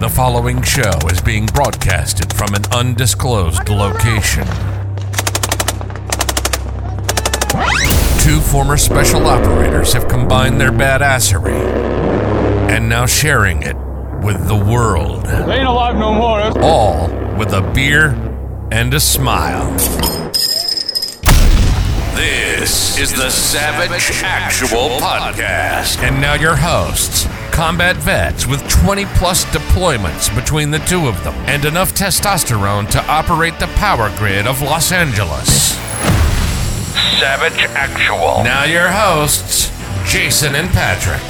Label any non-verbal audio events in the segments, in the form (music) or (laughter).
The following show is being broadcasted from an undisclosed location. Two former special operators have combined their badassery and now sharing it with the world. They ain't alive no more. All with a beer and a smile. This is the Savage Actual Podcast. And now your hosts, combat vets with 20 plus deployments between the two of them and enough testosterone to operate the power grid of Los Angeles. Savage Actual. Now your hosts, Jason and Patrick.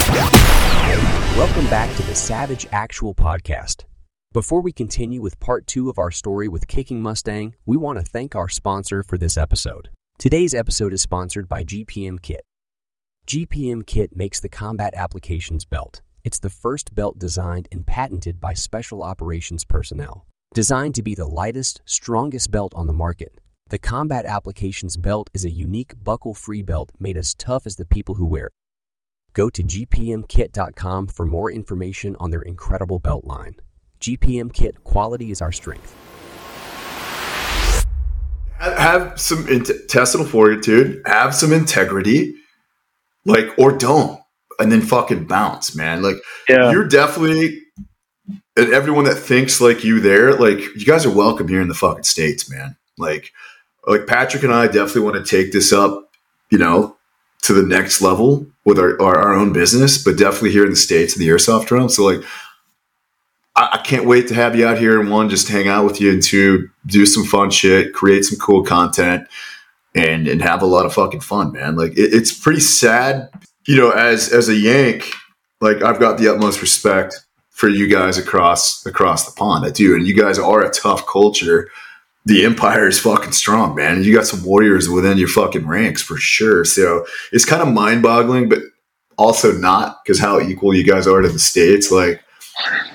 Welcome back to the Savage Actual Podcast. Before we continue with part two of our story with Kicking Mustang, we want to thank our sponsor for this episode. Today's episode is sponsored by GPM Kit. GPM Kit makes the Combat Applications Belt. It's the first belt designed and patented by special operations personnel. Designed to be the lightest, strongest belt on the market, the Combat Applications Belt is a unique buckle free belt made as tough as the people who wear it. Go to gpmkit.com for more information on their incredible belt line. GPM Kit quality is our strength. have some intestinal fortitude, have some integrity, like or don't, and then fucking bounce, man. Like Yeah. you're definitely and everyone that thinks like you there, like you guys are welcome here in the fucking states, man. Like like Patrick and I definitely want to take this up, you know, to the next level with our, our, our own business, but definitely here in the states in the airsoft realm. So like I, I can't wait to have you out here and one, just hang out with you and two, do some fun shit, create some cool content and, and have a lot of fucking fun, man. Like it, it's pretty sad, you know, as, as a Yank, like I've got the utmost respect for you guys across, across the pond. I do. And you guys are a tough culture. The empire is fucking strong, man. You got some warriors within your fucking ranks for sure. So it's kind of mind boggling, but also not because how equal you guys are to the States. Like,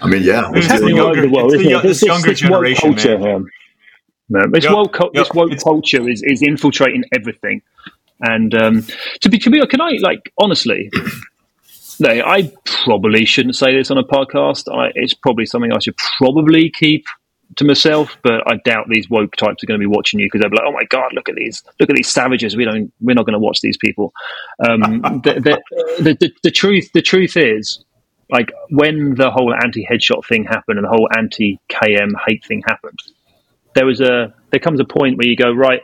I mean, yeah, It's we're happening doing- all over the world, it's isn't the- it? it's younger woke generation, culture, man. this Yep, woke, cul- this woke culture is, is infiltrating everything. And um, to be to be, can I like honestly? (clears throat) No, I probably shouldn't say this on a podcast. I, it's probably something I should probably keep to myself. But I doubt these woke types are going to be watching you because they'll be like, "Oh my god, look at these, look at these savages. We don't, we're not going to watch these people." Um, (laughs) the, the, the, the, the truth, the truth is, like when the whole anti-headshot thing happened and the whole anti-KM hate thing happened, there was a there comes a point where you go right.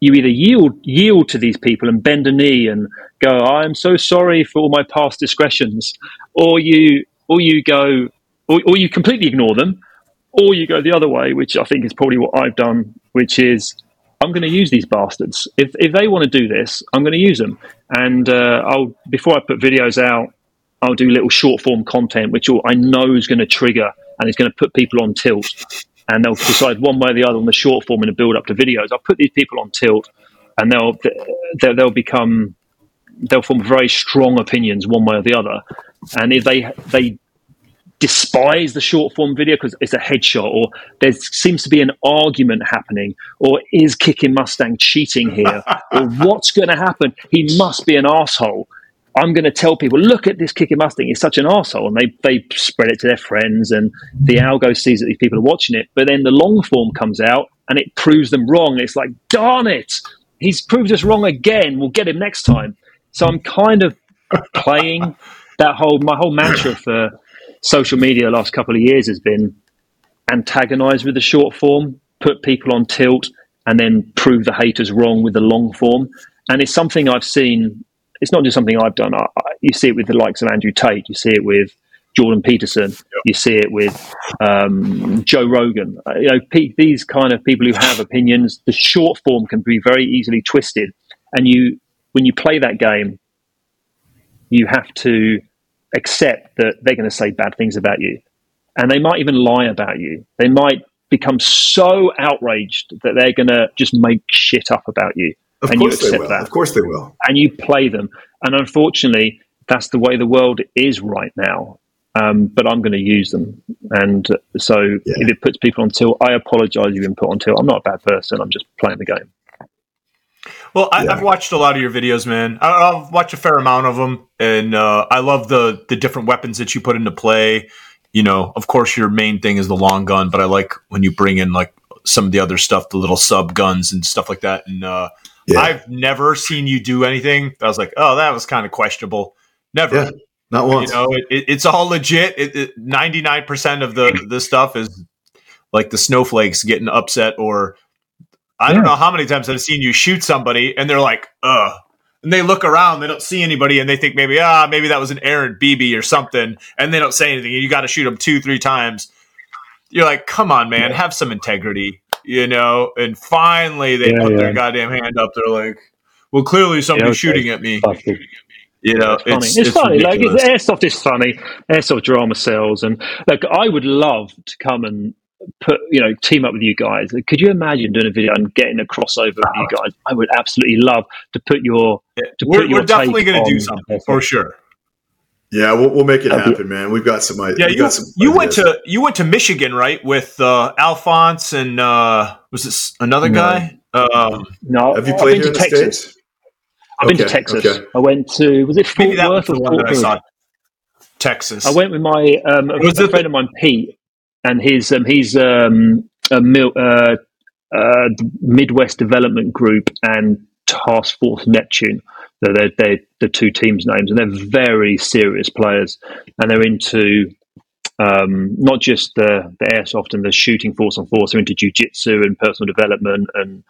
You either yield yield to these people and bend a knee and go, "I'm so sorry for all my past discretions," or you or you go, or, or you completely ignore them, or you go the other way, which I think is probably what I've done, which is I'm going to use these bastards. If if they want to do this, I'm going to use them. And uh, I'll before I put videos out, I'll do little short form content, which I know is going to trigger and is going to put people on tilt. And they'll decide one way or the other on the short form and the build up to videos. I'll put these people on tilt, and they'll they'll, they'll become they'll form very strong opinions one way or the other. And if they they despise the short form video because it's a headshot, or there seems to be an argument happening, or is kicking Mustang cheating here, (laughs) or what's going to happen? He must be an asshole. I'm going to tell people, look at this kicking Mustang. He's such an asshole, and they they spread it to their friends, and the mm-hmm. algo sees that these people are watching it. But then the long form comes out, and it proves them wrong. It's like, darn it, he's proved us wrong again. We'll get him next time. So I'm kind of playing (laughs) that whole my whole mantra for social media the last couple of years has been antagonize with the short form, put people on tilt, and then prove the haters wrong with the long form. And it's something I've seen. It's not just something I've done. I, I, you see it with the likes of Andrew Tate. You see it with Jordan Peterson. You see it with um, Joe Rogan. Uh, you know, pe- these kind of people who have (laughs) opinions. The short form can be very easily twisted, and you when you play that game, you have to accept that they're going to say bad things about you. And they might even lie about you. They might become so outraged that they're going to just make shit up about you. Of and you course they accept will. that. Of course they will. And you play them. And unfortunately, that's the way the world is right now. Um, but I'm going to use them. And uh, so Yeah. if it puts people on tilt, I apologize you've been put on tilt. I'm not a bad person. I'm just playing the game. Well, I, Yeah. I've watched a lot of your videos, man. I, I've watched a fair amount of them, and uh, I love the the different weapons that you put into play. you know, of course, your main thing is the long gun, but I like when you bring in like some of the other stuff, the little sub guns and stuff like that. And uh, Yeah. I've never seen you do anything. I was like, oh, that was kind of questionable. Never. Yeah, not You once. know, it, it, it's all legit. Ninety nine percent of the the stuff is like the snowflakes getting upset, or I don't know how many times I've seen you shoot somebody and they're like, "Uh," and they look around, they don't see anybody, and they think maybe ah maybe that was an errant BB or something, and they don't say anything. You got to shoot them two three times. You're like, come on, man, have some integrity, you know. And finally, they Yeah, put yeah. their goddamn hand up. They're like, well, clearly somebody's okay. shooting at me. You know, It's funny. It's, funny. Like it's, airsoft is funny. Airsoft drama sells, and like I would love to come and put you know team up with you guys. Could you imagine doing a video and getting a crossover with you guys? I would absolutely love to put your to we're, put your we're definitely going to do something for sure. Yeah, we'll, we'll make it That'd happen, man. We've got some. i- Yeah, you got some you went to you went to Michigan, right? With uh, Alphonse and uh, was this another No. guy? Um, No, Have you I've played been here in to the Texas. states? I've been to Texas. okay. I went to was it Fort maybe that was Worth the or one that I Fort saw. Texas. I went with my um, a, Was a it friend of mine, Pete, and his um, he's um, a mil, uh, uh, Midwest Development Group and Task Force Neptune. So they're, they're the two teams' names, and they're very serious players, and they're into um, not just the, the airsoft and the shooting force on force. They're into jujitsu and personal development, and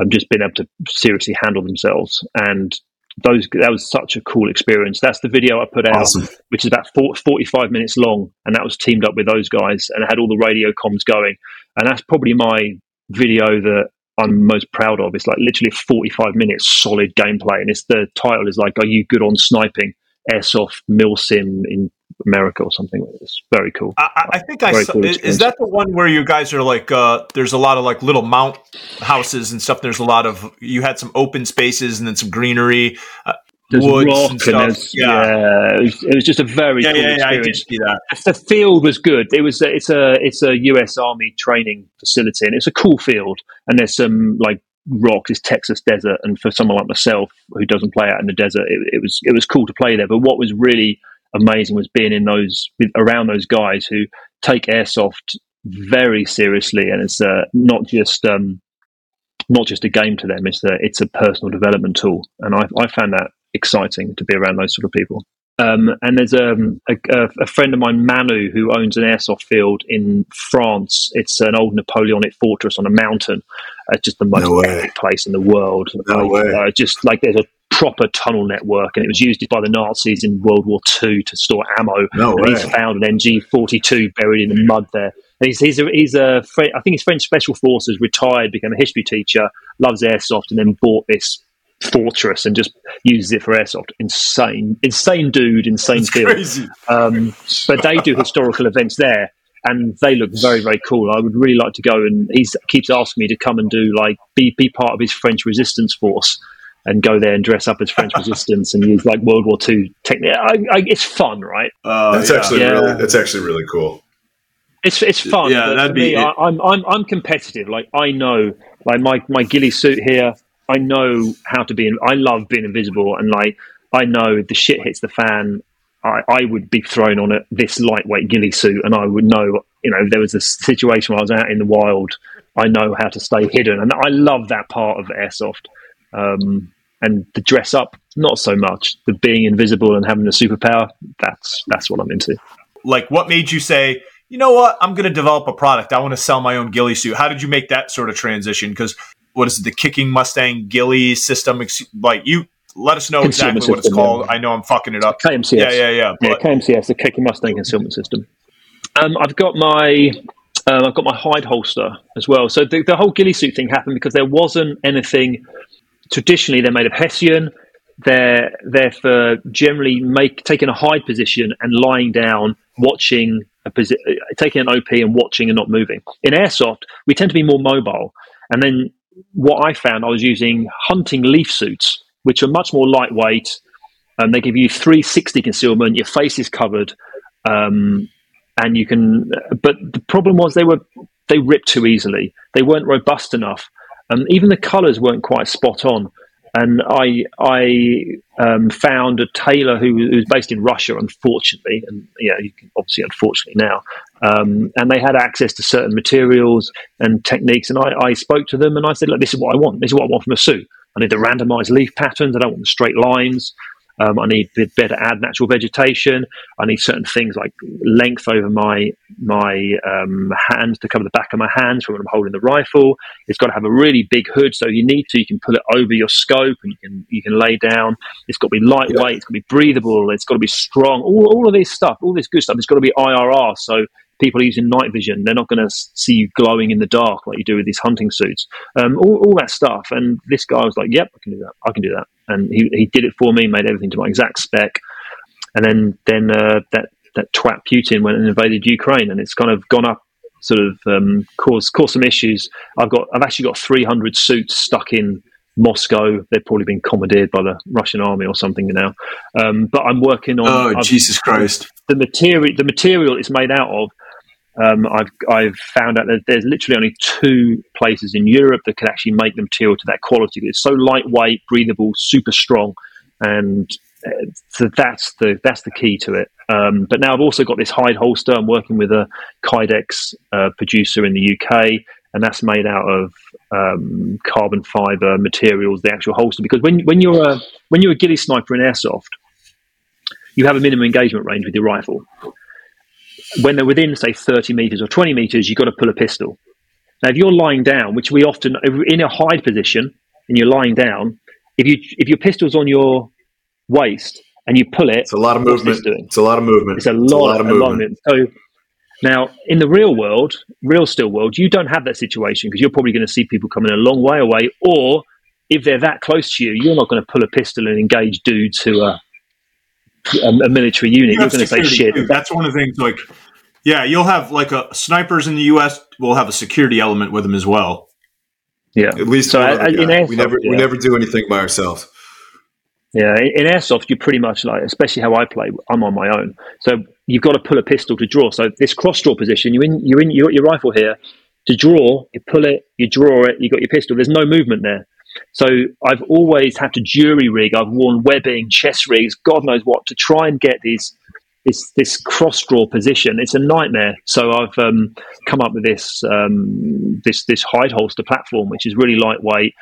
um, just being able to seriously handle themselves. And those that was such a cool experience. That's the video I put out Awesome. which is about 40, 45 minutes long. And that was teamed up with those guys and had all the radio comms going. And that's probably my video that I'm most proud of. It's like literally 45 minutes solid gameplay. And it's the title is like, Are you good on sniping? Airsoft Mil Sim in America or something. It's very cool. I, I- I think I saw, cool is, is that the one where you guys are like uh, there's a lot of like little mount houses and stuff. There's a lot of you had some open spaces and then some greenery, uh, There's woods rock and and stuff. there's, yeah. yeah, it was, it was just a very Yeah, cool yeah, yeah, I did experience. see that. the field was good. It was a, it's a it's a U.S. Army training facility, and it's a cool field. And there's some like rock, it's Texas desert, and for someone like myself who doesn't play out in the desert, it, it was it was cool to play there. But what was really amazing was being in those around those guys who take airsoft very seriously, and it's uh, not just um, not just a game to them. It's a it's a personal development tool, and I I found that exciting to be around those sort of people. Um, and there's um, a, a, a friend of mine, Manu, who owns an airsoft field in France. It's an old Napoleonic fortress on a mountain. Uh, just the most No epic place in the world. No Like, way. Uh, just like there's a proper tunnel network, and it was used by the Nazis in World War II to store ammo. No and way. he's found an MG42 buried in the mud there. And he's he's a, he's a I think he's French Special Forces, retired, became a history teacher, loves airsoft, and then bought this fortress and just uses it for airsoft. Insane, insane dude, insane It's field. crazy. Um, but they do historical events there, and they look very, very cool. I would really like to go, and he keeps asking me to come and do like be be part of his French resistance force. And go there and dress up as French (laughs) resistance and use like World War II technique. I, I, it's fun, right? Uh, That's yeah. actually Yeah. really. That's actually really cool. It's it's fun. Yeah, that'd be me, it. I, I'm I'm I'm competitive. Like I know, like my my ghillie suit here. I know how to be. In, I love being invisible, and like I know if the shit hits the fan. I, I would be thrown on a, this lightweight ghillie suit, and I would know. You know, there was a situation where I was out in the wild. I know how to stay hidden, and I love that part of airsoft. Um, and the dress up, not so much. The being invisible and having a superpower. That's that's what I'm into. like what made you say you know what i'm going to develop a product i want to sell my own ghillie suit how did you make that sort of transition because what is it the kicking mustang ghillie system Ex- like you let us know exactly what it's called yeah. i know i'm fucking it up KMCS. yeah yeah yeah Yeah, KMCS, the Kicking Mustang concealment system. Um, I've got my um, I've got my hide holster as well. So the, the whole ghillie suit thing happened because there wasn't anything. Traditionally, they're made of hessian. They're they're for generally make taking a hide position and lying down, watching a posi- uh, taking an OP and watching and not moving. In airsoft, we tend to be more mobile. And then what I found, I was using hunting leaf suits, which are much more lightweight. and they give you 360 concealment. Your face is covered, um, and you can. But the problem was they were they ripped too easily. They weren't robust enough. and even the colours weren't quite spot on. and I I um, found a tailor who, who, was based in Russia, unfortunately, and yeah, you can obviously unfortunately now, um, and they had access to certain materials and techniques, and I, I spoke to them and I said, look, this is what I want. This is what I want from a suit. I need the randomized leaf patterns. I don't want the straight lines. Um, I need better add natural vegetation. I need certain things like length over my my um, hands to cover the back of my hands when I'm holding the rifle. It's got to have a really big hood, so you need to you can pull it over your scope and you can you can lay down. It's got to be lightweight. Yeah. It's got to be breathable. It's got to be strong. All, all of this stuff, all this good stuff. It's got to be IRR. So people are using night vision. They're not going to see you glowing in the dark like you do with these hunting suits. Um, all, all, that stuff. And this guy was like, "Yep, I can do that. I can do that." And he, he did it for me, made everything to my exact spec. And then then uh, that that twat Putin went and invaded Ukraine, and it's kind of gone up, sort of um, caused caused some issues. I've got I've actually got 300 suits stuck in Moscow. They've probably been commandeered by the Russian army or something now. Um, but I'm working on. Oh I've, Jesus Christ! The material the material it's made out of um, I've I've found out that there's literally only two places in Europe that can actually make the material to that quality. It's so lightweight, breathable, super strong, and uh, so that's the that's the key to it. Um, but now I've also got this hide holster. I'm working with a Kydex uh, producer in the UK, and that's made out of um, carbon fiber materials. The actual holster, because when when you're a when you're a ghillie sniper in airsoft, you have a minimum engagement range with your rifle when they're within, say, 30 meters or 20 meters, you've got to pull a pistol. Now, if you're lying down, which we often, in a hide position, and you're lying down, if you if your pistol's on your waist and you pull it, it's a lot of movement. It's a lot of movement. It's a lot, it's a lot of movement. So now, in the real world, real still world, you don't have that situation because you're probably going to see people coming a long way away, or if they're that close to you, you're not going to pull a pistol and engage dudes who are a, a military unit, you are going to say shit. Too. That's one of the things. Like, yeah, you'll have like a snipers in the U.S. will have a security element with them as well. Yeah, at least so I, in airsoft, we never yeah. we never do anything by ourselves. Yeah, in, in airsoft, you pretty much like, especially how I play. I'm on my own, so you've got to pull a pistol to draw. So this cross draw position, you're in, you're in, you got your rifle here to draw. You pull it, you draw it, you got your pistol. There's no movement there. So I've always had to jury rig. I've worn webbing, chest rigs, God knows what, to try and get these this this cross draw position. It's a nightmare. So I've um, come up with this um, this this hide holster platform, which is really lightweight.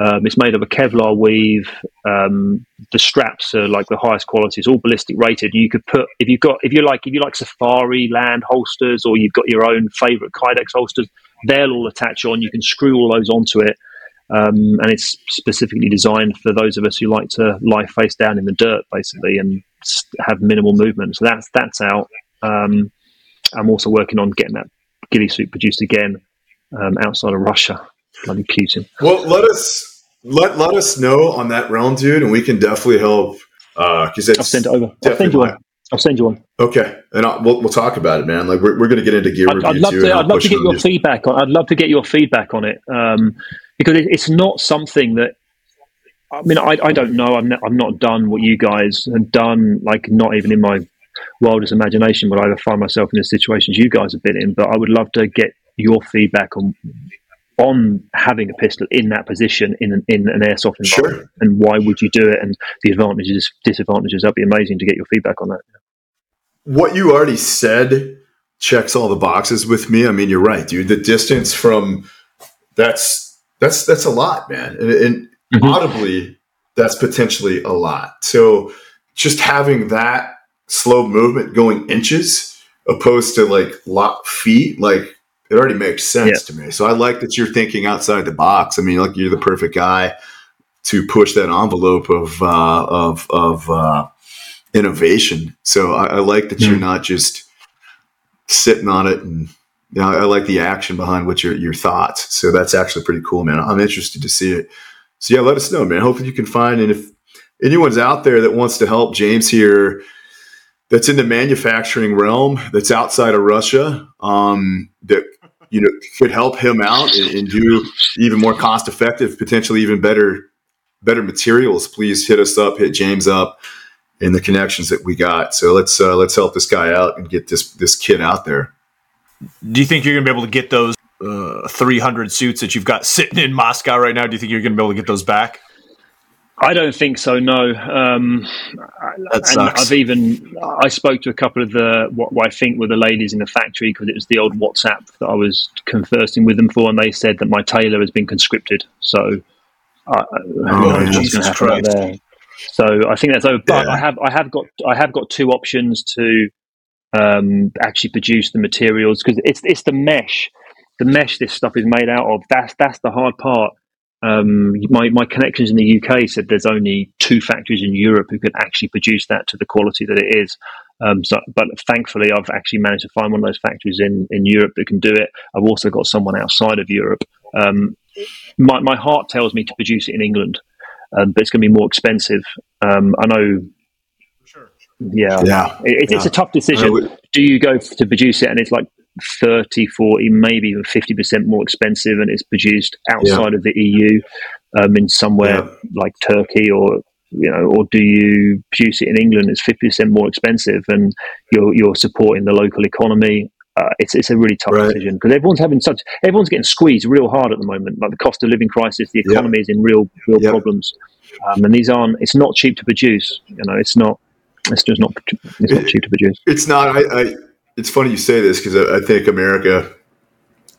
Um, it's made of a Kevlar weave. Um, the straps are like the highest quality. It's all ballistic rated. You could put if you've got if you like if you like Safariland holsters or you've got your own favorite Kydex holsters, they'll all attach on. You can screw all those onto it. Um, and it's specifically designed for those of us who like to lie face down in the dirt, basically, and have minimal movement. So that's that's out. Um, I'm also working on getting that ghillie suit produced again um, outside of Russia. Bloody Putin. Well, let us let let us know on that realm, dude, and we can definitely help. Because uh, I'll send it over. I'll send you one. I'll send you one. Okay, and I'll, we'll, we'll talk about it, man. Like we're, we're going to get into gear I'd, review I'd love too, to. I'd love to get your feedback on. I'd love to get your feedback on it. Um, because it, it's not something that I mean, I, I don't know. I'm not, I'm not done what you guys have done. Like, not even in my wildest imagination would I ever find myself in the situations you guys have been in. But I would love to get your feedback on on having a pistol in that position in an, in an airsoft environment, sure. and why would you do it, and the advantages, disadvantages. That'd be amazing to get your feedback on that. What you already said checks all the boxes with me. I mean, you're right, dude. The distance from that's that's that's a lot, man. And, and mm-hmm. audibly, that's potentially a lot. So just having that slow movement going inches opposed to like lot feet, like it already makes sense yeah. to me. So I like that you're thinking outside the box. I mean, like you're the perfect guy to push that envelope of uh, of of uh, innovation. So I, I like that mm-hmm. you're not just sitting on it and you know, I like the action behind what your your thoughts. So that's actually pretty cool, man. I'm interested to see it. So yeah, let us know, man. Hopefully you can find and if anyone's out there that wants to help James here, that's in the manufacturing realm, that's outside of Russia, um, that you know could help him out and, and do even more cost effective, potentially even better better materials. Please hit us up, hit James up in the connections that we got. So let's uh, let's help this guy out and get this this kid out there do you think you're going to be able to get those uh, 300 suits that you've got (laughs) sitting in Moscow right now? Do you think you're going to be able to get those back? I don't think so. No, um, that sucks. I've even I spoke to a couple of the what, what I think were the ladies in the factory because it was the old WhatsApp that I was conversing with them for, and they said that my tailor has been conscripted. So, uh, oh, Jesus Christ! There. So I think that's over. But yeah. I have I have got I have got two options to um, actually produce the materials because it's it's the mesh, the mesh this stuff is made out of. That's that's the hard part um, my, my connections in the UK said there's only two factories in Europe who can actually produce that to the quality that it is. Um, so, but thankfully, I've actually managed to find one of those factories in, in Europe that can do it. I've also got someone outside of Europe. Um, my, my heart tells me to produce it in England, um, but it's going to be more expensive. Um, I know. Yeah, yeah. It, it's yeah. a tough decision. Do you go to produce it and it's like 30, 40, maybe even 50% more expensive and it's produced outside yeah. of the EU um, in somewhere yeah. like Turkey or you know, or do you produce it in England? It's fifty percent more expensive, and you're you're supporting the local economy. Uh, it's it's a really tough right. decision because everyone's having such everyone's getting squeezed real hard at the moment. Like the cost of living crisis, the economy yep. is in real real yep. problems, um, and these aren't. It's not cheap to produce. You know, it's not. It's just not. It's not cheap to produce. It's not. I, I it's funny you say this because I, I think America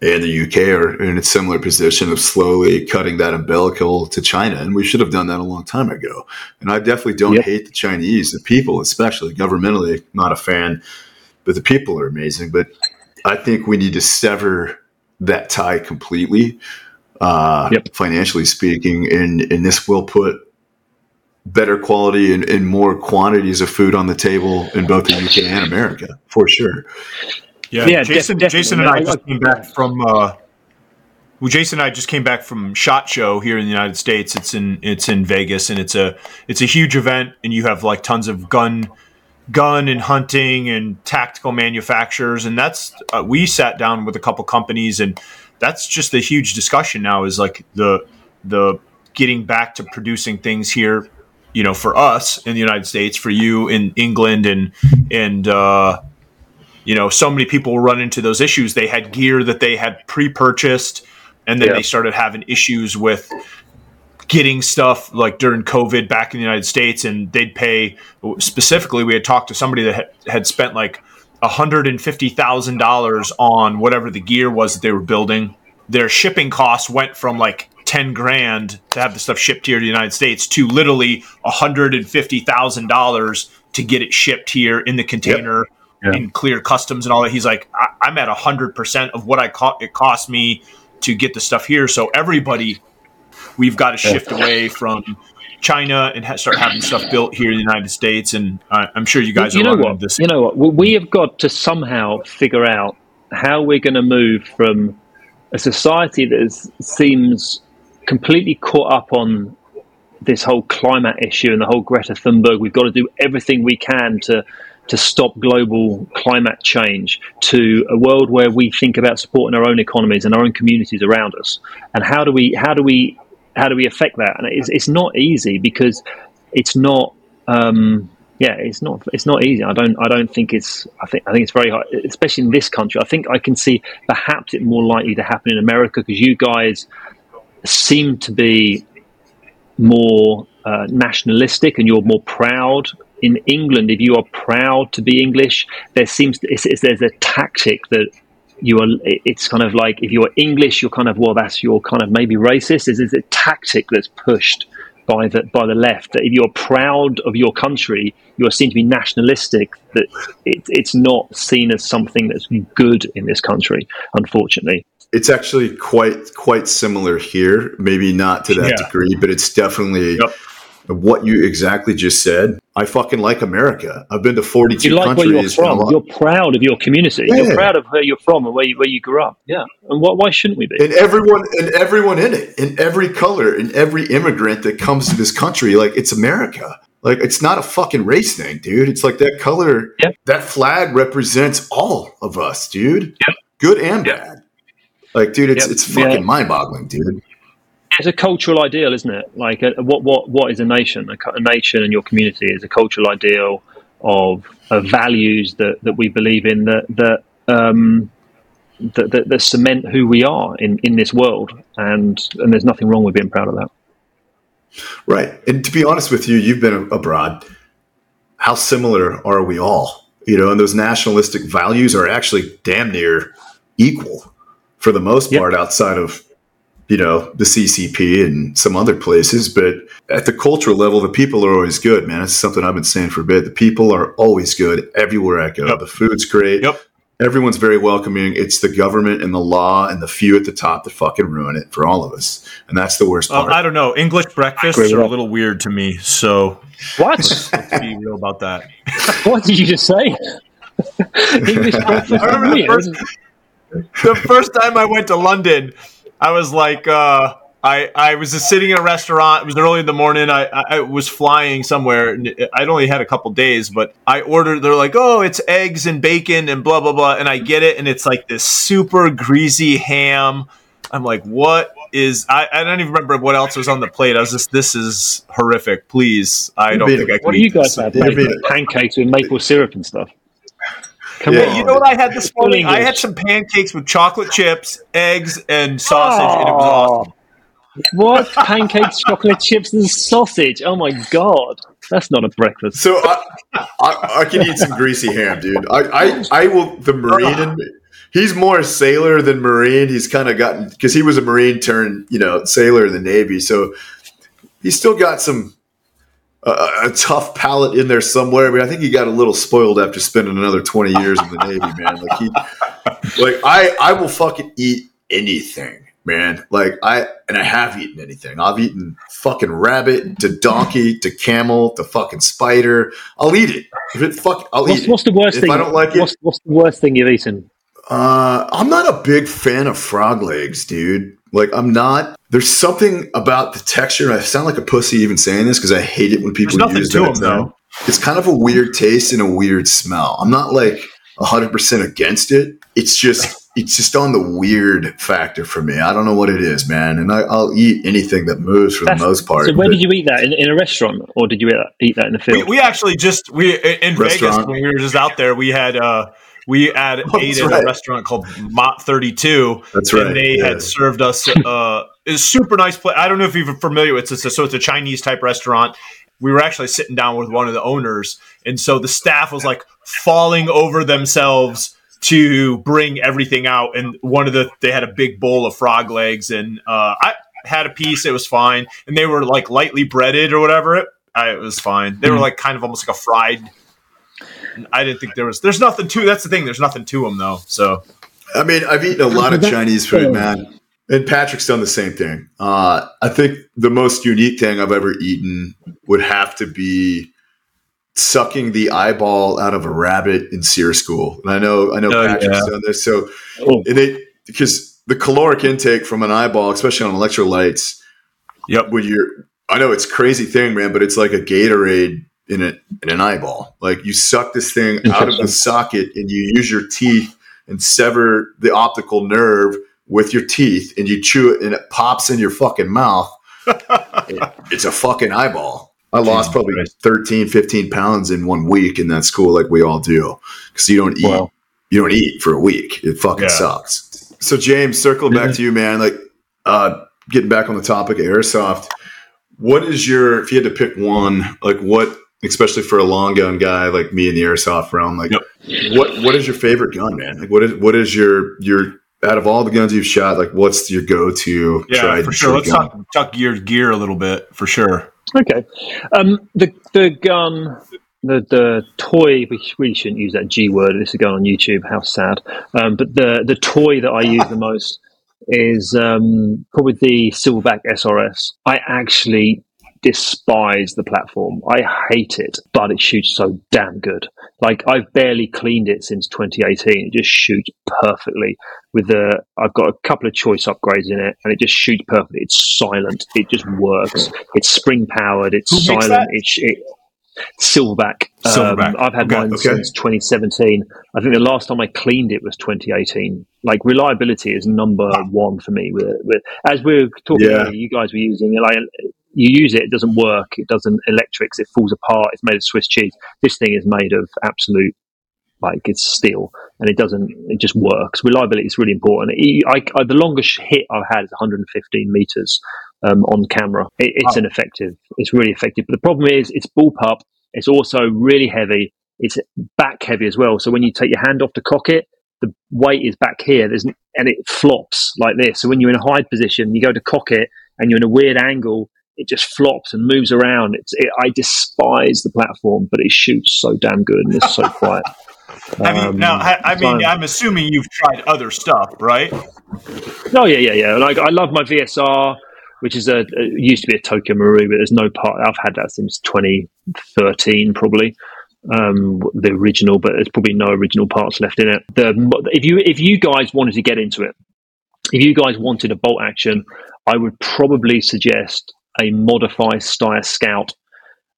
and the UK are in a similar position of slowly cutting that umbilical to China, and we should have done that a long time ago. And I definitely don't yep. hate the Chinese, the people, especially governmentally, not a fan, but the people are amazing. But I think we need to sever that tie completely, uh, yep. financially speaking, and and this will put better quality and, and, more quantities of food on the table in both the UK and America, for sure. Yeah, yeah Jason, def- Jason and I just came back from. Uh, well, Jason and I just came back from Shot Show here in the United States. It's in it's in Vegas, and it's a it's a huge event, and you have like tons of gun gun and hunting and tactical manufacturers, and that's uh, we sat down with a couple companies, and that's just a huge discussion now. Is like the the getting back to producing things here you know, for us in the United States, for you in England, and and uh, you know, so many people run into those issues. They had gear that they had pre-purchased, and then yeah. they started having issues with getting stuff like during COVID back in the United States, and they'd pay. Specifically, we had talked to somebody that had spent like hundred and fifty thousand dollars on whatever the gear was that they were building. Their shipping costs went from like 10 grand to have the stuff shipped here to the United States to literally $150,000 to get it shipped here in the container yep. in clear customs and all that. He's like, I- am at 100% of what I co- it cost me to get the stuff here. So everybody, we've got to shift yeah. away from China and ha- start having stuff built here in the United States. And uh, I'm sure you guys you are know what? this. You know what? We have got to somehow figure out how we're going to move from a society that is, seems completely caught up on this whole climate issue and the whole Greta Thunberg. We've got to do everything we can to to stop global climate change to a world where we think about supporting our own economies and our own communities around us. And how do we how do we how do we affect that? And it's, it's not easy because it's not. Um, yeah, it's not. It's not easy. I don't. I don't think it's. I think. I think it's very hard, especially in this country. I think I can see perhaps it more likely to happen in America because you guys seem to be more uh, nationalistic and you're more proud. In England, if you are proud to be English, there seems to, it's, it's, there's a tactic that you are. It's kind of like if you're English, you're kind of well, that's you're kind of maybe racist. There's, a tactic that's pushed by the by the left that if you're proud of your country, you are seen to be nationalistic. That it, it's not seen as something that's good in this country, unfortunately. It's actually quite quite similar here. Maybe not to that yeah. degree, but it's definitely yep. what you exactly just said. I fucking like America. I've been to forty two you like countries. Where you're from. You're proud of your community. Yeah. You're proud of where you're from and where you, where you grew up. Yeah, and what, why shouldn't we be? And everyone and everyone in it, in every color, and every immigrant that comes to this country, like it's America. Like it's not a fucking race thing, dude. It's like that color, that flag represents all of us, dude. Yep. Good and bad. Like, dude, it's yep. it's fucking yeah. mind boggling, dude. It's a cultural ideal, isn't it? Like, a, what what what is a nation? A, a, nation and your community is a cultural ideal of, of values that, that we believe in that that, um, that that that cement who we are in, in this world, and and there's nothing wrong with being proud of that. Right. And to be honest with you, you've been abroad. How similar are we all? You know, and those nationalistic values are actually damn near equal for the most Yep. part outside of, you know, the CCP and some other places. But at the cultural level, the people are always good, man. It's something I've been saying for a bit. The people are always good everywhere I go. Yep. The food's great. Yep. Everyone's very welcoming. It's the government and the law and the few at the top that fucking ruin it for all of us. And that's the worst Um, part. I don't know. English breakfasts are a little weird to me. So What? let's be real about that. what did you just say? (laughs) English breakfast I remember is the first- time I went to London, I was like, uh, I I was just sitting in a restaurant. It was early in the morning. I, I, I was flying somewhere. I'd only had a couple days, but I ordered. They're like, oh, it's eggs and bacon and blah blah blah, and I get it, and it's like this super greasy ham. I'm like, what is? I, I don't even remember what else was on the plate. I was just, this is horrific. Please, I don't think I can. What do eat you guys this. have? Yeah, Mate? but- Pancakes with maple syrup and stuff. Come Yeah, on. You know what I had this Full morning? I had some pancakes with chocolate chips, eggs, and sausage, and it was Oh. awesome. What? (laughs) Pancakes, chocolate chips, and sausage. Oh my god. That's not a breakfast. So I, I, I can eat some greasy ham, dude. I, I, I will. The Marine in me. He's more a sailor than Marine. He's kind of gotten because he was a Marine turned, you know, sailor in the Navy. So he's still got some a tough palate in there somewhere. I mean, I think he got a little spoiled after spending another twenty years in the Navy, man. Like he, like I, I will fucking eat anything, man. Like I, and I have eaten anything. I've eaten fucking rabbit to donkey to camel to fucking spider. I'll eat it. If it fuck, I'll What's, eat it. what's the worst If thing? I don't like it- what's, what's the worst thing you've eaten? Uh, I'm not a big fan of frog legs, dude. Like, I'm not. There's something about the texture. I sound like a pussy even saying this because I hate it when people There's use that. them, though. It's kind of a weird taste and a weird smell. I'm not like 100% against it. It's just, it's just on the weird factor for me. I don't know what it is, man. And I, I'll eat anything that moves for That's- the most part. So where did you eat that? In, in a restaurant, or did you eat that, eat that in the field? we actually just we in Vegas Restaurant. when we were just out there. We had uh we had (laughs) Oh, ate at right. a restaurant called Mott Thirty Two. That's right. And they yeah. had served us uh, a super nice place. I don't know if you're familiar with it. So it's a Chinese type restaurant. We were actually sitting down with one of the owners, and so the staff was like falling over themselves to bring everything out. And one of the they had a big bowl of frog legs, and uh, I had a piece. It was fine, and they were like lightly breaded or whatever. It, I, it was fine. They were like kind of almost like a fried. I didn't think there was. There's nothing to. That's the thing. There's nothing to them though. So I mean, I've eaten a lot of Chinese food, man. And Patrick's done the same thing. Uh, I think the most unique thing I've ever eaten would have to be sucking the eyeball out of a rabbit in SERE school. And I know, I know Oh, Patrick's yeah. done this. So, Oh. and they because the caloric intake from an eyeball, especially on electrolytes, Yep. when you're, I know it's crazy thing, man, but it's like a Gatorade in a in an eyeball. Like you suck this thing out of the socket and you use your teeth and sever the optical nerve with your teeth and you chew it and it pops in your fucking mouth. It- (laughs) it's a fucking eyeball. I lost probably Christ. 13, 15 pounds in one week in that school, like we all do, because you don't eat. Wow. You don't eat for a week. It fucking Yeah. sucks. So James, circling back to you, man. Like, uh, getting back on the topic of airsoft. What is your? If you had to pick one, like what, especially for a long gun guy like me in the airsoft realm, like Yep. what what is your favorite gun, man? Like what is what is your your out of all the guns you've shot, like what's your go to? Yeah, for sure. Let's talk, talk your gear a little bit for sure. Okay. Um, the the gun, the the toy. We really shouldn't use that G word. This is going on YouTube. How sad. Um, but the the toy that I use the most is um, probably the Silverback SRS. I actually despise the platform. I hate it, but it shoots so damn good. Like I've barely cleaned it since 2018. It just shoots perfectly. With the, I've got a couple of choice upgrades in it, and it just shoots perfectly. It's silent. It just works. It's spring powered. It's Who silent. that? It, it Silverback. Silverback. Um, I've had Okay, mine okay. since 2017. I think the last time I cleaned it was 2018. Like reliability is number one for me. With, with as we were talking Yeah. earlier, you guys were using it. Like you use it, it doesn't work. It doesn't electrics. It falls apart. It's made of Swiss cheese. This thing is made of absolute like it's steel and it doesn't it just works reliability is really important It- I, I, the longest hit i've had is 115 meters um, on camera. It, it's Oh. an effective. It's really effective. But the problem is, it's bullpup. It's also really heavy. It's back heavy as well. So when you take your hand off to cock it, the weight is back here. There's and it flops like this. So when you're in a hide position, you go to cock it, and you're in a weird angle. It just flops and moves around. It's. It, I despise the platform, but it shoots so damn good and it's so (laughs) quiet. Have you, Um, now, I, I mean, I'm assuming you've tried other stuff, right? Oh yeah, yeah, yeah. Like I love my VSR, which is a it used to be a Tokyo Marui, but there's no part. I've had that since 2013, probably um, the original, but there's probably no original parts left in it. The if you if you guys wanted to get into it, if you guys wanted a bolt action, I would probably suggest a Modify Steyr Scout.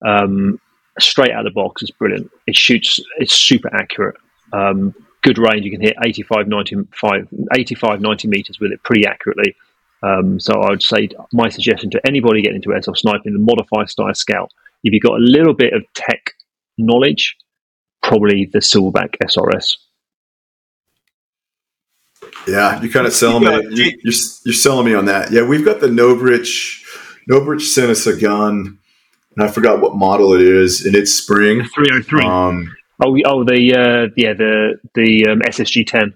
Um, straight out of the box, is brilliant. It shoots. It's super accurate. Um, good range. You can hit 85, 95, 85, 90 meters with it pretty accurately. Um, so I would say my suggestion to anybody getting into airsoft sniping, the modify Steyr scout. If you've got a little bit of tech knowledge, probably the Silverback SRS. Yeah, you kind of selling Yeah, me. You, you're, you're selling me on that. Yeah, we've got the Novritsch. Novritsch sent us a gun, and I forgot what model it is, and it's spring. 303. Um, oh, oh, the uh, yeah, the the um, SSG 10.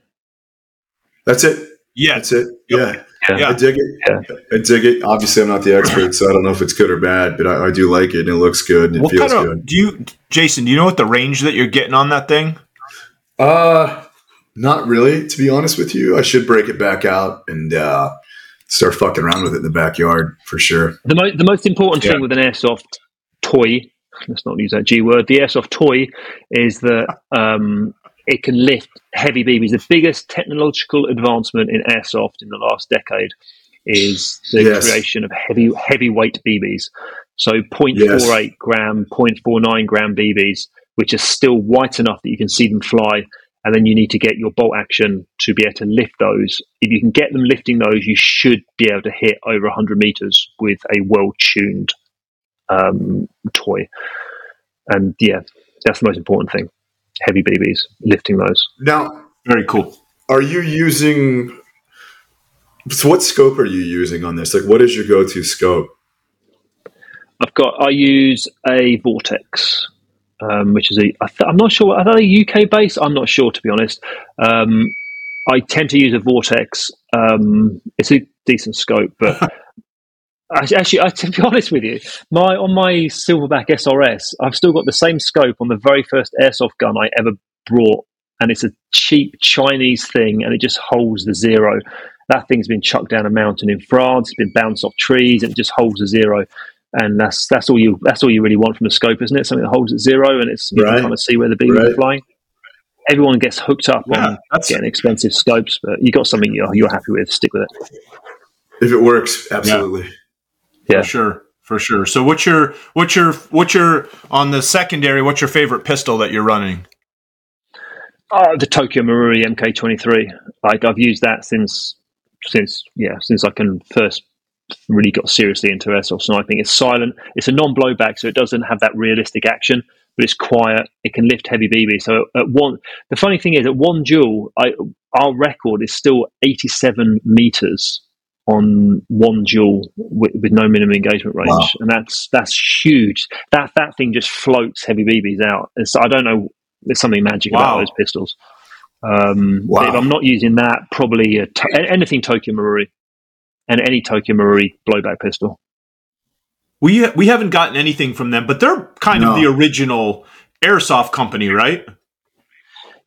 that's it. Yeah. That's it. Yeah. Yeah. I dig it. Yeah. I dig it. Obviously, I'm not the expert, so I don't know if it's good or bad, but I, I do like it, and it looks good, and it feels kind of good. do you, Jason? Do you know what the range that you're getting on that thing? Uh, not really, to be honest with you. I should break it back out and uh, start fucking around with it in the backyard for sure. The, mo- the most important Yeah. thing with an airsoft toy, let's not use that G word, the airsoft toy is that um, it can lift heavy BBs. The biggest technological advancement in airsoft in the last decade is the Yes. creation of heavy heavyweight BBs. So 0.48 Yes. gram, 0.49 gram BBs, which are still white enough that you can see them fly. And then you need to get your bolt action to be able to lift those. If you can get them lifting those, you should be able to hit over 100 meters with a well tuned um, toy. And yeah, that's the most important thing. Heavy BBs, lifting those. Now, Very cool. are you using? So, what scope are you using on this? Like, what is your go-to scope? I've got, I use a Vortex, um, which is a, I th- I'm not sure, are they UK based? I'm not sure, to be honest. Um, I tend to use a Vortex. Um, it's a decent scope, but (laughs) actually, I, (laughs) to be honest with you, my on my Silverback SRS, I've still got the same scope on the very first airsoft gun I ever brought, and it's a cheap Chinese thing, and it just holds the zero. That thing's been chucked down a mountain in France. It's been bounced off trees, and it just holds a zero. And that's that's all you that's all you really want from the scope, isn't it? Something that holds at zero, and it's you Right. can kind of see where the beam Right. is flying. Everyone gets hooked up Yeah, on that's getting expensive scopes, but you got something you're you're happy with, stick with it. If it works, absolutely. Yeah. for sure, for sure. So, what's your what's your what's your on the secondary? What's your favorite pistol that you're running? Oh, the Tokyo Marui MK23. Like I've used that since since yeah since I can first really got seriously into airsoft sniping. It's silent. It's a non-blowback, so it doesn't have that realistic action, but it's quiet. It can lift heavy BB. So at one, the funny thing is, at one duel, I, our record is still 87 meters on one duel with, with no minimum engagement range, Wow. and that's that's huge. That that thing just floats heavy BBs out. And so I don't know. There's something magic Wow. about those pistols. Um, Wow. If I'm not using that, probably a to- anything Tokyo Marui and any Tokyo Marui blowback pistol. We we haven't gotten anything from them, but they're kind No. of the original airsoft company, right?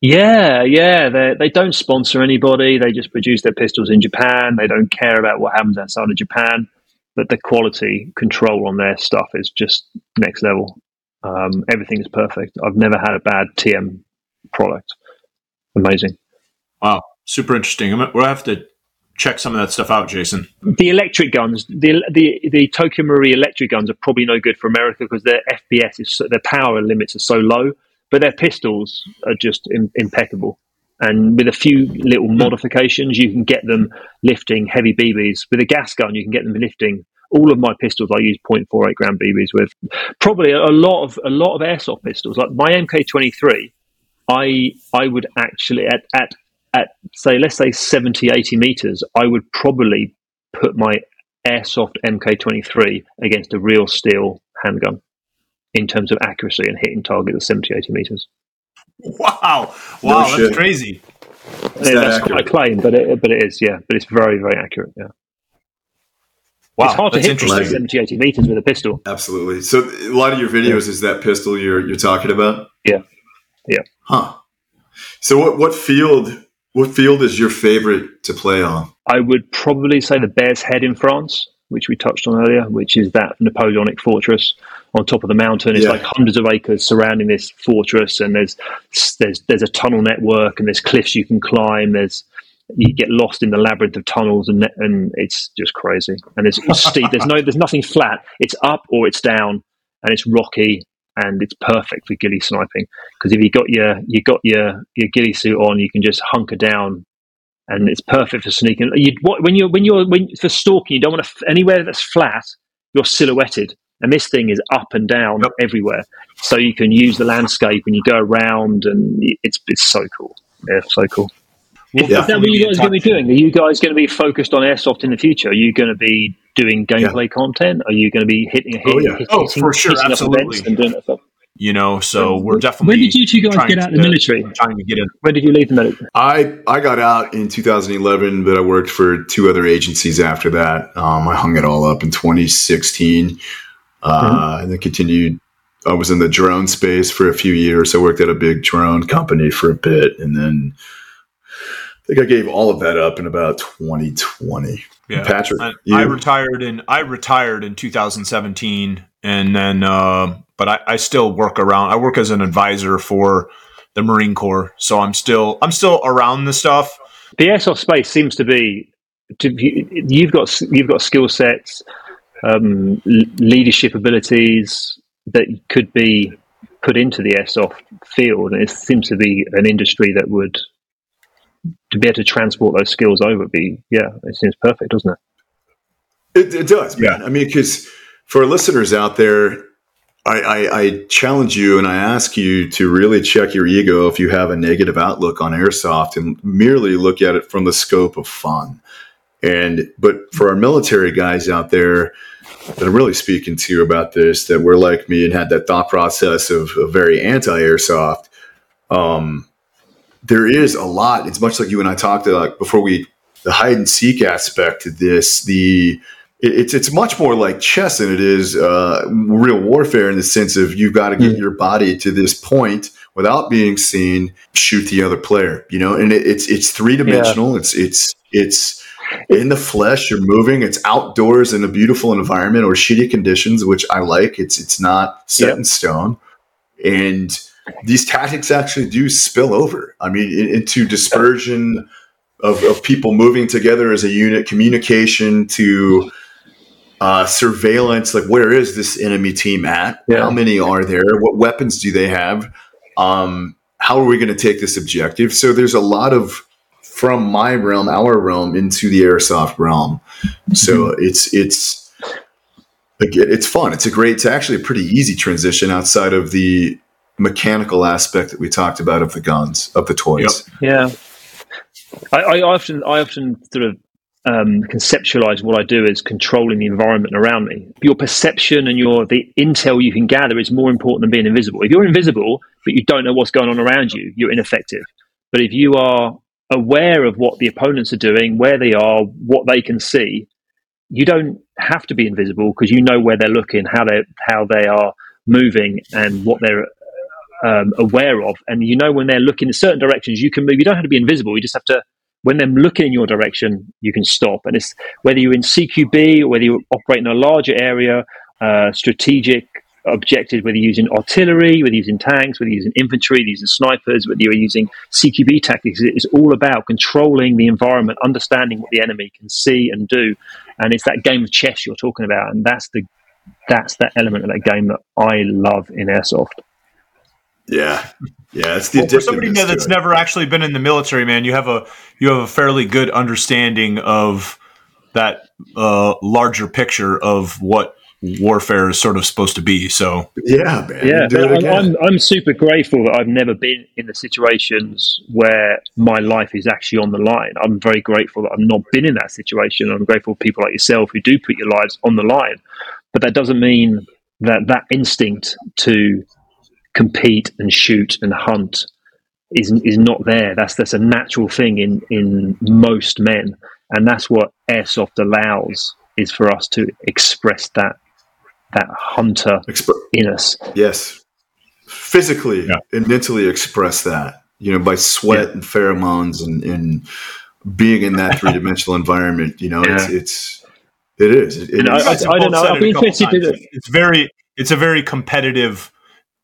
Yeah, yeah. They they don't sponsor anybody. They just produce their pistols in Japan. They don't care about what happens outside of Japan. But the quality control on their stuff is just next level. Um, everything is perfect. I've never had a bad TM product. Amazing. Wow, super interesting. I'm, we'll have to check some of that stuff out, Jason. the electric guns, the the the Tokyo Marui electric guns are probably no good for America because their FPS is their power limits are so low, but their pistols are just Im- impeccable. And with a few little modifications, you can get them lifting heavy BBs. With a gas gun, you can get them lifting. All of my pistols, I use 0.48 gram BBs with. Probably a lot of a lot of airsoft pistols, like my MK23. I I would actually at at at say let's say 70 80 meters i would probably put my airsoft MK23 against a real steel handgun in terms of accuracy and hitting target of 70, 80 meters. Wow. Wow, that's shit. crazy. Is Yeah, that that's quite a claim, but it, but it is, yeah. But it's very, very accurate, yeah. Wow, it's hard to that's hit interesting. target 70, 80 meters with a pistol. Absolutely. So a lot of your videos is that pistol you're you're talking about? Yeah. Yeah. Huh. So what what field what field is your favorite to play on? I would probably say the Bear's Head in France, which we touched on earlier, which is that Napoleonic fortress on top of the mountain. It's Yeah. like hundreds of acres surrounding this fortress, and there's there's there's a tunnel network, and there's cliffs you can climb. There's you get lost in the labyrinth of tunnels, and and it's just crazy. And it's steep. There's no there's nothing flat. It's up or it's down, and it's rocky. And it's perfect for ghillie sniping because if you got your you got your your ghillie suit on, you can just hunker down and it's perfect for sneaking. You when you're when you're when for stalking, you don't want to anywhere that's flat. You're silhouetted, and this thing is up and down Yep. everywhere. So you can use the landscape and you go around, and it's it's so cool. Yeah, so cool. We'll Is that what you guys going to be doing? Are you guys going to be focused on airsoft in the future? Are you going to be doing gameplay content? Are you going to be hitting, hitting, Oh, yeah. hitting, Oh, for sure, hitting absolutely. events and doing that stuff? You know, so we're definitely. When did you two guys get out of the military? Trying to get in. When did you leave the military? I I got out in 2011, but I worked for two other agencies after that. Um, I hung it all up in 2016, uh, and then continued. I was in the drone space for a few years. I worked at a big drone company for a bit, and then I think I gave all of that up in about 2020. Yeah. Patrick, I, you? I retired in I retired in 2017, and then uh, but I, I still work around. I work as an advisor for the Marine Corps, so I'm still I'm still around the stuff. the airsoft space seems to be to, you- you've got you've got skill sets um, l- leadership abilities that could be put into the airsoft field and it seems to be an industry that would to be able to transport those skills over would be yeah it seems perfect doesn't it It, it does, man. I mean, because for listeners out there, I, I, I challenge you and I ask you to really check your ego if you have a negative outlook on airsoft and merely look at it from the scope of fun. And but for our military guys out there that I'm really speaking to you about this, that were like me and had that thought process of, of very anti-airsoft, um, there is a lot. It's much like you and I talked about before we the hide and seek aspect to this. The it- it's it's much more like chess than it is uh, real warfare in the sense of you've got to get your body to this point without being seen, shoot the other player. You know, and it, it's it's three dimensional. It's it's it's in the flesh. You're moving. It's outdoors in a beautiful environment or shitty conditions, which I like. It's it's not set Yep. in stone, and these tactics actually do spill over. I mean, into dispersion of, of people moving together as a unit, communication to uh, surveillance. Like, where is this enemy team at? Yeah. How many are there? What weapons do they have? Um, how are we going to take this objective? So there's a lot of from my realm, our realm, into the airsoft realm. So it's it's again, it's fun. It's a great. It's actually a pretty easy transition outside of the mechanical aspect that we talked about of the guns of the toys. Yeah, I, I often I often sort of um, conceptualize what I do as controlling the environment around me. Your perception and your the intel you can gather is more important than being invisible. If you're invisible but you don't know what's going on around you, you're ineffective. But if you are aware of what the opponents are doing, where they are, what they can see, you don't have to be invisible because you know where they're looking, how they how they are moving, and what they're um, aware of, and you know when they're looking in certain directions, you can move. You don't have to be invisible. You just have to. When they're looking in your direction, you can stop. And it's whether you're in CQB or whether you operate in a larger area, uh, strategic objectives, whether you're using artillery, whether you're using tanks, whether you're using infantry, whether you're using snipers, whether you're using CQB tactics. It's all about controlling the environment, understanding what the enemy can see and do. And it's that game of chess you're talking about, and that's the that's that element of that game that I love in airsoft. Yeah, yeah. It's the Well, for somebody addictiveness that's never actually been in the military, man, you have a you have a fairly good understanding of that uh, larger picture of what warfare is sort of supposed to be. So Yeah, man. Yeah, do it I'm, again. I'm, I'm super grateful that I've never been in the situations where my life is actually on the line. I'm very grateful that I've not been in that situation. I'm grateful for people like yourself who do put your lives on the line. But that doesn't mean that that instinct to compete and shoot and hunt is is not there. That's that's a natural thing in in most men, and that's what airsoft allows is for us to express that that hunter Exp- in us. yes. Physically Yeah. and mentally express that, you know, by sweat and pheromones and, and being in that three dimensional (laughs) environment. You know, it's, it's, it is. It, it And I- You guys I don't know. I've it a been couple interested It's very, it's a very competitive,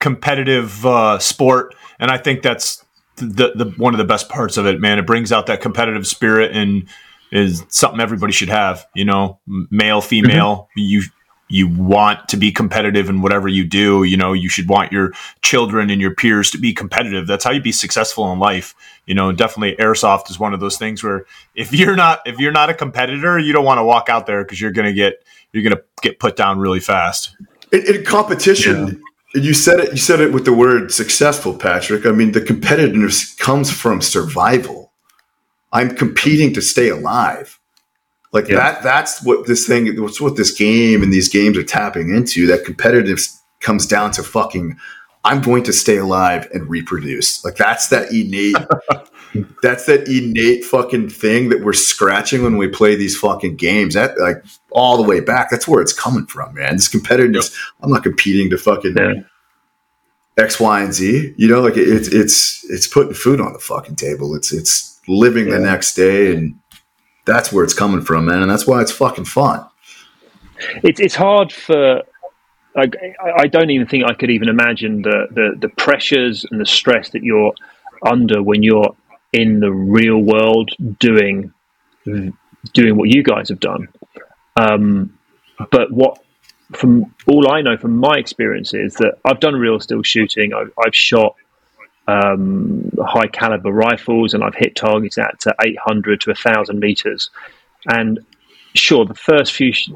competitive uh, sport, and I think that's the, the one of the best parts of it. Man, it brings out that competitive spirit and is something everybody should have. You know, male, female, you you want to be competitive in whatever you do. You know, you should want your children and your peers to be competitive. That's how you be successful in life. You know, definitely airsoft is one of those things where if you're not if you're not a competitor, you don't want to walk out there because you're gonna get you're gonna get put down really fast. in, in competition you said it you said it with the word successful patrick. I mean the competitiveness comes from survival. I'm competing to stay alive. Like Yeah. that that's what this thing what's what this game and these games are tapping into. That competitiveness comes down to fucking i'm going to stay alive and reproduce. Like that's that innate (laughs) that's that innate fucking thing that we're scratching when we play these fucking games. That like all the way back that's where it's coming from man. This competitiveness. I'm not competing to fucking Yeah. x y and z. You know like it's it's it's putting food on the fucking table. It's it's living the next day and that's where it's coming from man and that's why it's fucking fun. It's it's hard for. Like, I I don't even think I could even imagine the, the, the pressures and the stress that you're under when you're in the real world doing doing what you guys have done. Um, but what, from all I know from my experience, is that I've done real steel shooting. I've, I've shot um, high caliber rifles and I've hit targets at to 800 to 1,000 meters. And sure, the first few, sh-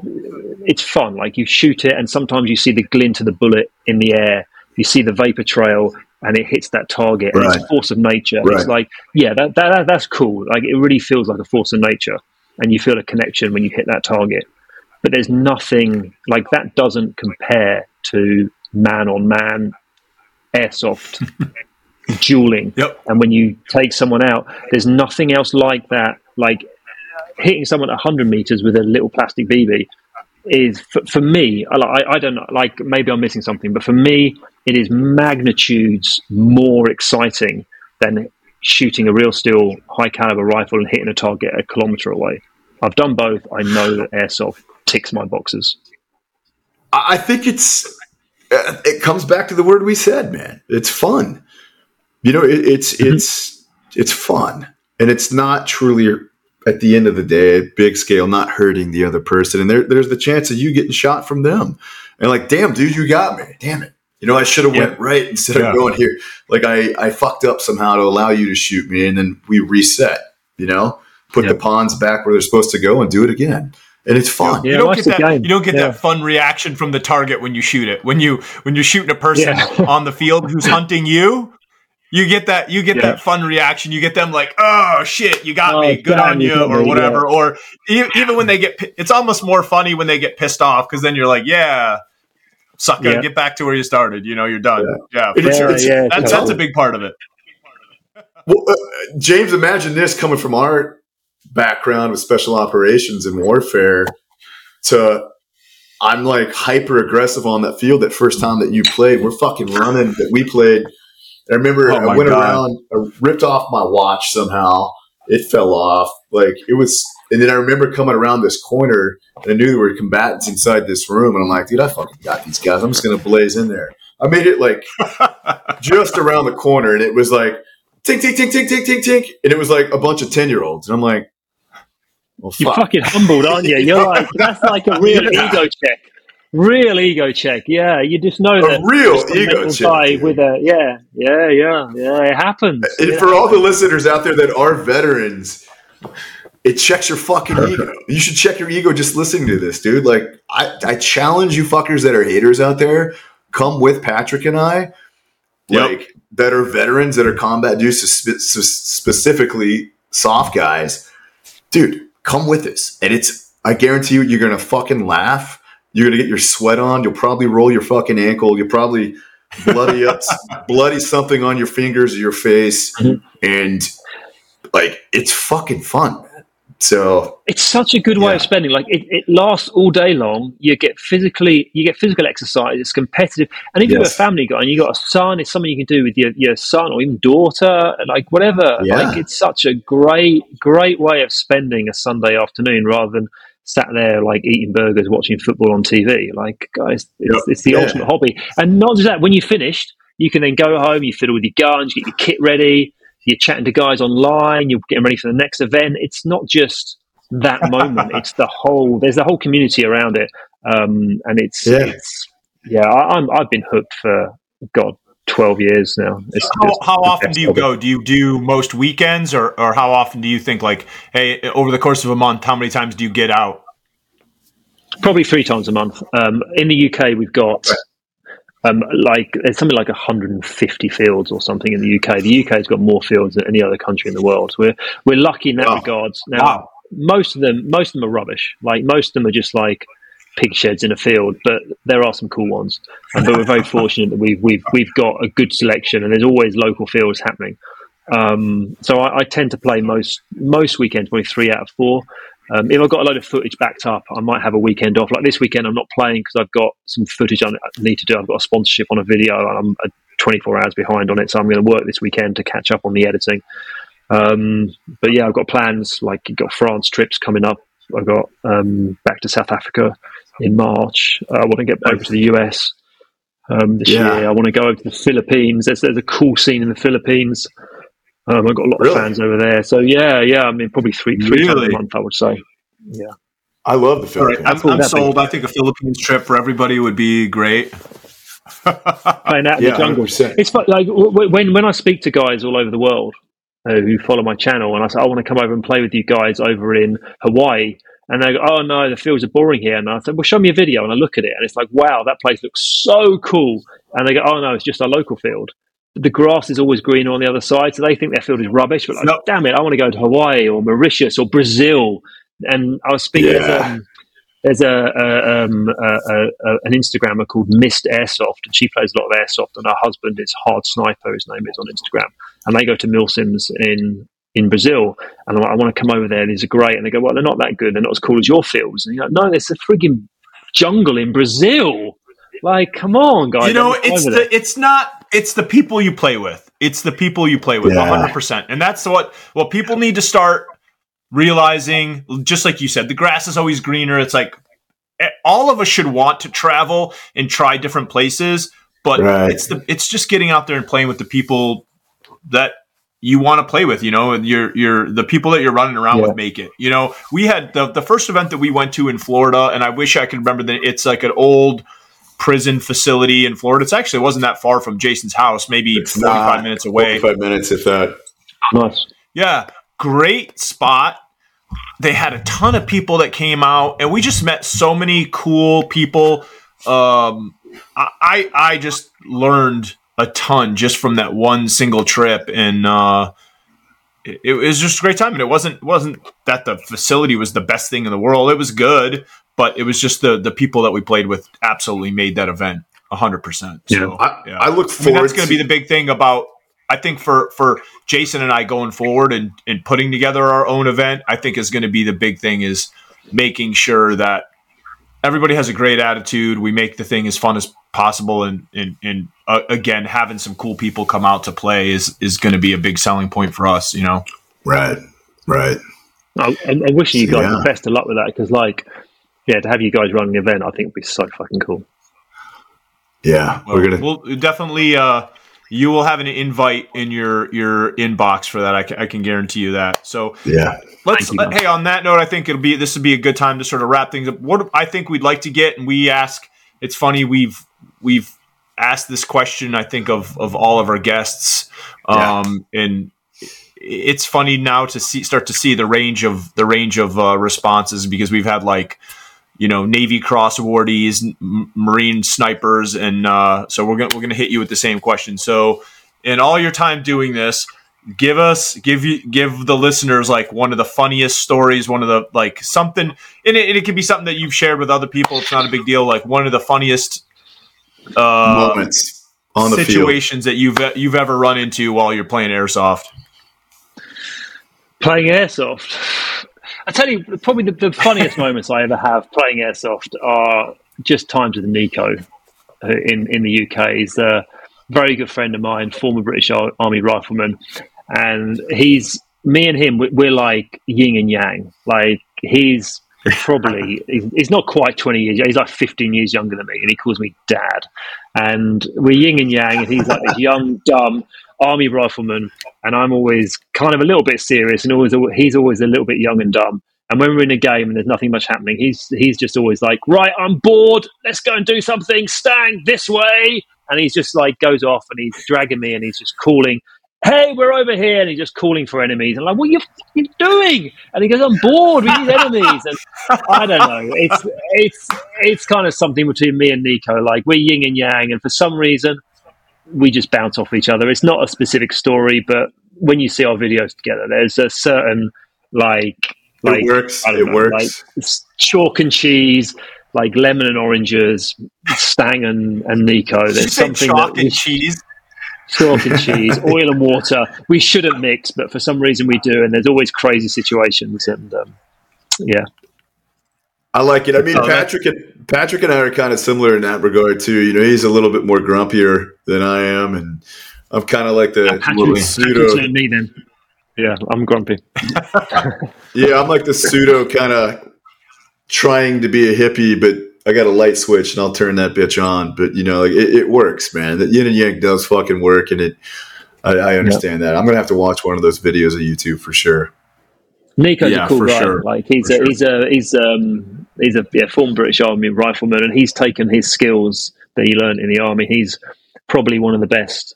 it's fun. Like you shoot it, and sometimes you see the glint of the bullet in the air. You see the vapor trail, and it hits that target. And it's a force of nature. Right. It's like, yeah, that, that, that that's cool. Like it really feels like a force of nature, and you feel a connection when you hit that target. But there's nothing like that. Doesn't compare to man on man airsoft (laughs) dueling. Yep. And when you take someone out, there's nothing else like that. Like hitting someone at 100 meters with a little plastic BB is, for, for me, I, I don't know, like maybe I'm missing something, but for me, it is magnitudes more exciting than shooting a real steel high caliber rifle and hitting a target a kilometer away. I've done both. I know that airsoft ticks my boxes. I I think it's uh, it comes back to the word we said, man. It's fun. You know, it, it's it's it's fun, and it's not truly at the end of the day, big scale, not hurting the other person. And there, there's the chance of you getting shot from them, and like, damn, dude, you got me. Damn it. You know, I should have Yeah. went right instead Yeah. of going here. Like I, I fucked up somehow to allow you to shoot me, and then we reset. You know, put Yeah. the pawns back where they're supposed to go and do it again, and it's fun. Yeah, you don't get that. game. You don't get Yeah. that fun reaction from the target when you shoot it. When you when you're shooting a person Yeah. (laughs) on the field who's hunting you, you get that. You get Yeah. that fun reaction. You get them like, "Oh shit, you got Oh, me, good damn, on you you," or me, whatever. Or e- even when they get, pi- it's almost more funny when they get pissed off because then you're like, "Yeah." Sucker, Yeah. get back to where you started. You know, you're done. Yeah, for It's- sure. yeah, That's, that's a big part of it. Well, uh, James, imagine this coming from our background with special operations and warfare to I'm like hyper aggressive on that field that first time that you played. We're fucking running that we played. I remember Oh I went God. around, I ripped off my watch somehow. It fell off. Like it was, and then I remember coming around this corner and I knew there were combatants inside this room. And I'm like, dude, I fucking got these guys. I'm just going to blaze in there. I made it like (laughs) just around the corner and it was like, tink, tink, tink, tink, tink, tink, tink. And it was like a bunch of 10 year olds. And I'm like, well, You're fucking humbled, aren't you? You're like, that's like a real (laughs) Yeah. ego check. Real ego check. Yeah, you just know A that. real ego check, guy dude. with a yeah, yeah, yeah, yeah. It happens. And Yeah. for all the listeners out there that are veterans, it checks your fucking (laughs) ego. You should check your ego just listening to this, dude. Like, I, I challenge you fuckers that are haters out there. Come with Patrick and I, Yep. like that are veterans that are combat dudes, spe- spe- specifically soft guys. Dude, come with us, and it's. I guarantee you, you're gonna fucking laugh. You're gonna get your sweat on. You'll probably roll your fucking ankle. You'll probably bloody up, (laughs) bloody something on your fingers or your face, Mhm. and like it's fucking fun. So It's such a good way of spending. Like it, it lasts all day long. You get physically, you get physical exercise. It's competitive, and if you're a family guy and you got a son, it's something you can do with your, your son or even daughter, like whatever. Yeah. Like it's such a great, great way of spending a Sunday afternoon rather than sat there like eating burgers, watching football on TV. Like guys, it's, Yep. it's the Yeah. ultimate hobby. And not just that, when you finished, you can then go home, you fiddle with your guns, you get your kit ready. You're chatting to guys online. You're getting ready for the next event. It's not just that (laughs) moment. it's the whole. There's the whole community around it, um, and it's Yeah. it's yeah. I, I'm I've been hooked for God twelve years now. It's, How, it's how often do you hobby. go? Do you do most weekends, or or how often do you think like, hey, over the course of a month, how many times do you get out? Probably three times a month. Um, in the UK, we've got um, like there's something like 150 fields or something in the UK. The UK's got more fields than any other country in the world. So we're we're lucky in that Wow. regards. Now, Wow. most of them most of them are rubbish. Like most of them are just like pig sheds in a field, but there are some cool ones. But we're very (laughs) fortunate that we've we've we've got a good selection, and there's always local fields happening. Um, so I, I tend to play most most weekends, probably three out of four. Um, if I've got a load of footage backed up, I might have a weekend off. Like this weekend, I'm not playing because I've got some footage I need to do. I've got a sponsorship on a video, and I'm uh, 24 hours behind on it, so I'm going to work this weekend to catch up on the editing. Um, but yeah, I've got plans. Like I've got France trips coming up. I've got um, back to South Africa in March. Uh, I want to get over to the US um, this Yeah. year. I want to go over to the Philippines. There's, there's a cool scene in the Philippines. Um, I've got a lot Really? of fans over there. So yeah, yeah. I mean, probably three three times a month. I would say. Yeah. I love the All right, Philippines. I'm, I'm that big. sold. I think a Philippines trip for everybody would be great. (laughs) Playing out in Yeah, the jungle. 100%. It's fun, like w- w- when when I speak to guys all over the world uh, who follow my channel, and I say I want to come over and play with you guys over in Hawaii, and they go, "Oh no, the fields are boring here." And I said, "Well, show me a video," and I look at it, and it's like, "Wow, that place looks so cool." And they go, "Oh no, it's just our local field." But the grass is always greener on the other side, so they think their field is rubbish. But like, damn it, I want to go to Hawaii or Mauritius or Brazil. And I was speaking. Yeah. There's, um, there's a, a, um, a an Instagrammer called Mist Airsoft, and she plays a lot of airsoft. And her husband is Hard Sniper, his name is on Instagram, and they go to Milsims in in Brazil. And I'm like, I want to come over there. These are great. And they go, well, they're not that good. They're not as cool as your fields. And you're like, no, it's a frigging jungle in Brazil. Like, come on, guys. you know, let me come it's the there. it's not it's the people you play with. It's the people you play with, Yeah. hundred percent. And that's what what people need to start realizing. Just like you said, the grass is always greener. It's like eh, all of us should want to travel and try different places, but Right. it's the it's just getting out there and playing with the people that you want to play with, you know, and you're you're the people that you're running around Yeah. with make it. You know, we had the the first event that we went to in Florida, and I wish I could remember that it's like an old prison facility in Florida. It's actually it wasn't that far from Jason's house, maybe It's 45 not. minutes away. 45 minutes, if that. Nice. Yeah, great spot. They had a ton of people that came out, and we just met so many cool people. Um, I I I just learned a ton just from that one single trip, and uh, it, it was just a great time. And it wasn't wasn't that the facility was the best thing in the world. It was good, but it was just the the people that we played with absolutely made that event hundred percent. So I, yeah. I look I mean, forward that's going to be the big thing about. I think for for Jason and I going forward and and putting together our own event, I think is going to be the big thing is making sure that everybody has a great attitude. We make the thing as fun as possible, and and and uh, again, having some cool people come out to play is is going to be a big selling point for us. You know, Right, right. I, I'm I'm wishing you guys Yeah. the best of luck with that because, like, yeah, to have you guys running the event, I think would be so fucking cool. Yeah, Well, we're gonna. we'll definitely. Uh, you will have an invite in your your inbox for that. I can, I can guarantee you that. So yeah, Let's. Thank you. uh, hey, on that note, I think it'll be this would be a good time to sort of wrap things up. What I think we'd like to get, and we ask. It's funny we've we've asked this question. I think of of all of our guests, um, and it's funny now to see start to see the range of the range of uh, responses because we've had like you know Navy Cross awardees, M- Marine snipers, and uh, so we're gonna we're gonna hit you with the same question. So in all your time doing this, give us give you give the listeners like one of the funniest stories, one of the like something, and it, and it can be something that you've shared with other people. It's not a big deal. Like one of the funniest uh, Moments on the field. situations that you've you've ever run into while you're playing airsoft. Playing airsoft. I tell you, probably the, the funniest (laughs) moments I ever have playing airsoft are just times with Nico uh, in in the UK. He's a very good friend of mine, former British Army rifleman, and he's me and him. we- We're like yin and yang. Like he's probably (laughs) he's, he's not quite 20 years he's like 15 years younger than me and he calls me dad and we're yin and yang and he's like this young dumb army rifleman and i'm always kind of a little bit serious and always he's always a little bit young and dumb and when we're in a game and there's nothing much happening he's he's just always like right i'm bored let's go and do something stang this way and he's just like goes off and he's dragging me and he's just calling hey, we're over here, and he's just calling for enemies. And I'm like, what are you fucking doing? And he goes, I'm bored. We need enemies. And I don't know. It's it's it's kind of something between me and Nico. Like we're yin and yang, and for some reason, we just bounce off each other. It's not a specific story, but when you see our videos together, there's a certain like like it works. It know, works. like chalk and cheese. Like lemon and oranges, Stang and, and Nico. There's something chalk that we and cheese. chalk and (laughs) cheese, oil and water. We shouldn't mix, but for some reason we do, and there's always crazy situations. And um, yeah, I like it. I mean, Oh, Patrick and Patrick and I are kind of similar in that regard too. You know, he's a little bit more grumpier than I am, and I'm kind of like the Patrick, Patrick's pseudo. like me then. Yeah, I'm grumpy. (laughs) Yeah, I'm like the pseudo kind of trying to be a hippie, but I got a light switch and I'll turn that bitch on. But you know, like, it, it works, man. The yin and yang does fucking work, and it. I, I understand that. I'm gonna have to watch one of those videos on YouTube for sure. Nico's Yeah, a cool for guy. sure. Like he's For a, sure. he's a he's um he's a yeah, former British Army rifleman, and he's taken his skills that he learned in the army. He's probably one of the best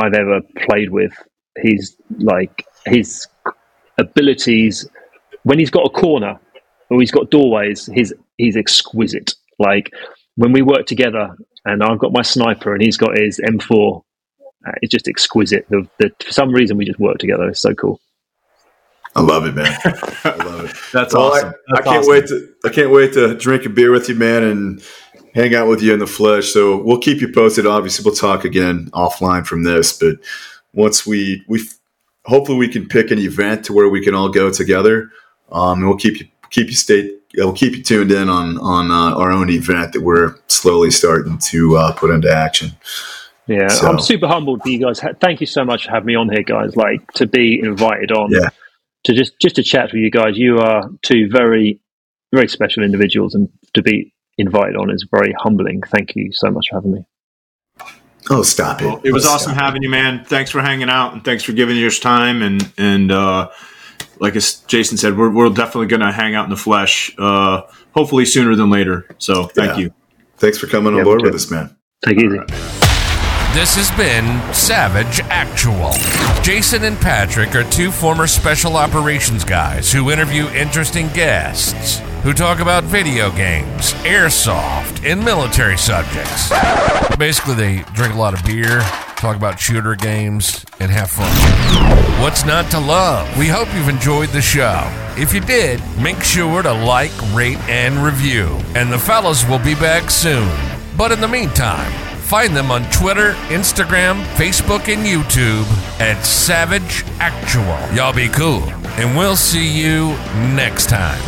I've ever played with. He's like his abilities when he's got a corner or he's got doorways. He's he's exquisite. Like when we work together, and I've got my sniper, and he's got his M4. Uh, it's just exquisite. The, the, for some reason, we just work together. It's so cool. I love it, man. (laughs) I love it. That's Well, awesome. I, I can't awesome. wait to I can't wait to drink a beer with you, man, and hang out with you in the flesh. So we'll keep you posted. Obviously, we'll talk again offline from this, but once we we hopefully we can pick an event to where we can all go together, um, and we'll keep you keep you stay. We'll keep you tuned in on on uh, our own event that we're slowly starting to uh, put into action. Yeah, So- I'm super humbled for you guys. Ha- Thank you so much for having me on here, guys. Like to be invited on, Yeah. To just just to chat with you guys. You are two very very special individuals, and to be invited on is very humbling. Thank you so much for having me. Oh, stop it! Well, it was Oh, awesome stop having you, man. Thanks for hanging out and thanks for giving your time. And and uh, like as Jason said, we're, we're definitely going to hang out in the flesh, uh, hopefully sooner than later. So thank Yeah. you. Thanks for coming Yeah, on board with us, man. Take it easy. This has been Savage Actual. Jason and Patrick are two former special operations guys who interview interesting guests who talk about video games, airsoft, and military subjects. Basically, they drink a lot of beer, talk about shooter games, and have fun. What's not to love? We hope you've enjoyed the show. If you did, make sure to like, rate, and review. And the fellas will be back soon. But in the meantime, find them on Twitter, Instagram, Facebook, and YouTube at Savage Actual. Y'all be cool, and we'll see you next time.